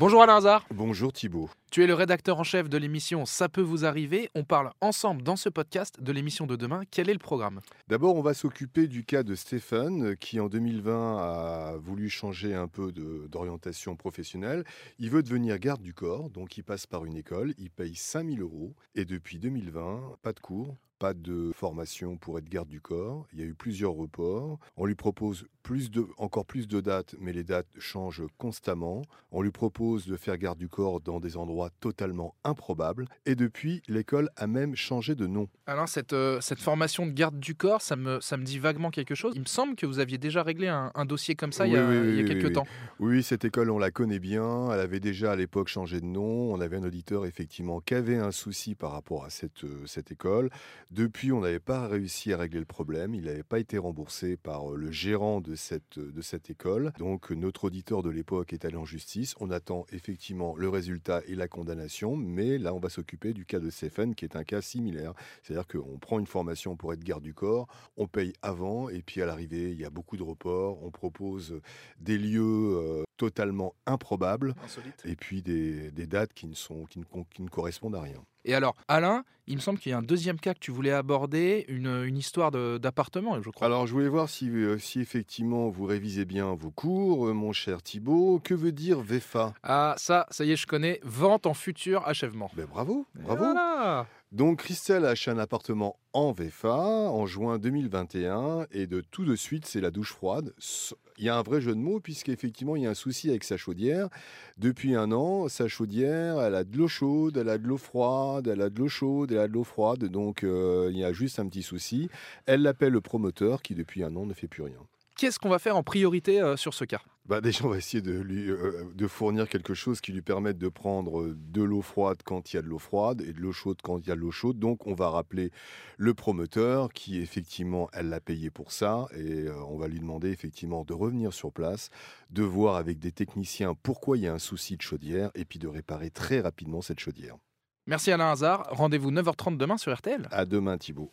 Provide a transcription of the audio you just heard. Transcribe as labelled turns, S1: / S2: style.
S1: Bonjour Alain Hazard.
S2: Bonjour Thibault.
S1: Tu es le rédacteur en chef de l'émission Ça peut vous arriver. On parle ensemble dans ce podcast de l'émission de demain. Quel est le programme?
S2: D'abord, on va s'occuper du cas de Stéphane qui en 2020 a voulu changer un peu d'orientation professionnelle. Il veut devenir garde du corps, donc il passe par une école, il paye 5000 euros et depuis 2020, pas de cours, pas de formation pour être garde du corps. Il y a eu plusieurs reports. On lui propose plus de, encore plus de dates, mais les dates changent constamment. On lui propose de faire garde du corps dans des endroits totalement improbables. Et depuis, l'école a même changé de nom.
S1: Alors, cette, euh, cette formation de garde du corps, ça me, ça me dit vaguement quelque chose. Il me semble que vous aviez déjà réglé un, dossier comme ça il y a, il y a quelques temps.
S2: Oui, cette école, on la connaît bien. Elle avait déjà à l'époque changé de nom. On avait un auditeur, effectivement, qui avait un souci par rapport à cette, euh, cette école. Depuis, on n'avait pas réussi à régler le problème. Il n'avait pas été remboursé par le gérant de cette, école. Donc, notre auditeur de l'époque est allé en justice. On attend effectivement le résultat et la condamnation. Mais là, on va s'occuper du cas de Stéphane, qui est un cas similaire. C'est-à-dire qu'on prend une formation pour être garde du corps, on paye avant, et puis à l'arrivée, il y a beaucoup de reports. On propose des lieux totalement improbables, et puis des, dates qui ne, sont, qui ne correspondent à rien.
S1: Et alors, Alain, il me semble qu'il y a un deuxième cas que tu voulais aborder, une, histoire d'appartement, je crois.
S2: Alors, je voulais voir si, euh, si effectivement vous révisez bien vos cours, euh, mon cher Thibault. Que veut dire VEFA
S1: Ah, ça, ça y est, je connais. Vente en futur achèvement.
S2: Ben, bravo, bravo. Donc Christelle a acheté un appartement en VFA en juin 2021 et de tout de suite c'est la douche froide. Il y a un vrai jeu de mots puisqu'effectivement il y a un souci avec sa chaudière. Depuis un an, sa chaudière, elle a de l'eau chaude, elle a de l'eau froide, elle a de l'eau chaude, elle a de l'eau froide. Donc euh, il y a juste un petit souci. Elle l'appelle le promoteur qui depuis un an ne fait plus rien.
S1: Qu'est-ce qu'on va faire en priorité euh, sur ce cas?
S2: Bah déjà, on va essayer de, lui, euh, de fournir quelque chose qui lui permette de prendre de l'eau froide quand il y a de l'eau froide et de l'eau chaude quand il y a de l'eau chaude. Donc, on va rappeler le promoteur qui, effectivement, elle l'a payé pour ça. Et euh, on va lui demander, effectivement, de revenir sur place, de voir avec des techniciens pourquoi il y a un souci de chaudière et puis de réparer très rapidement cette chaudière.
S1: Merci Alain Hazard. Rendez-vous 9h30 demain sur RTL.
S2: À demain, Thibault.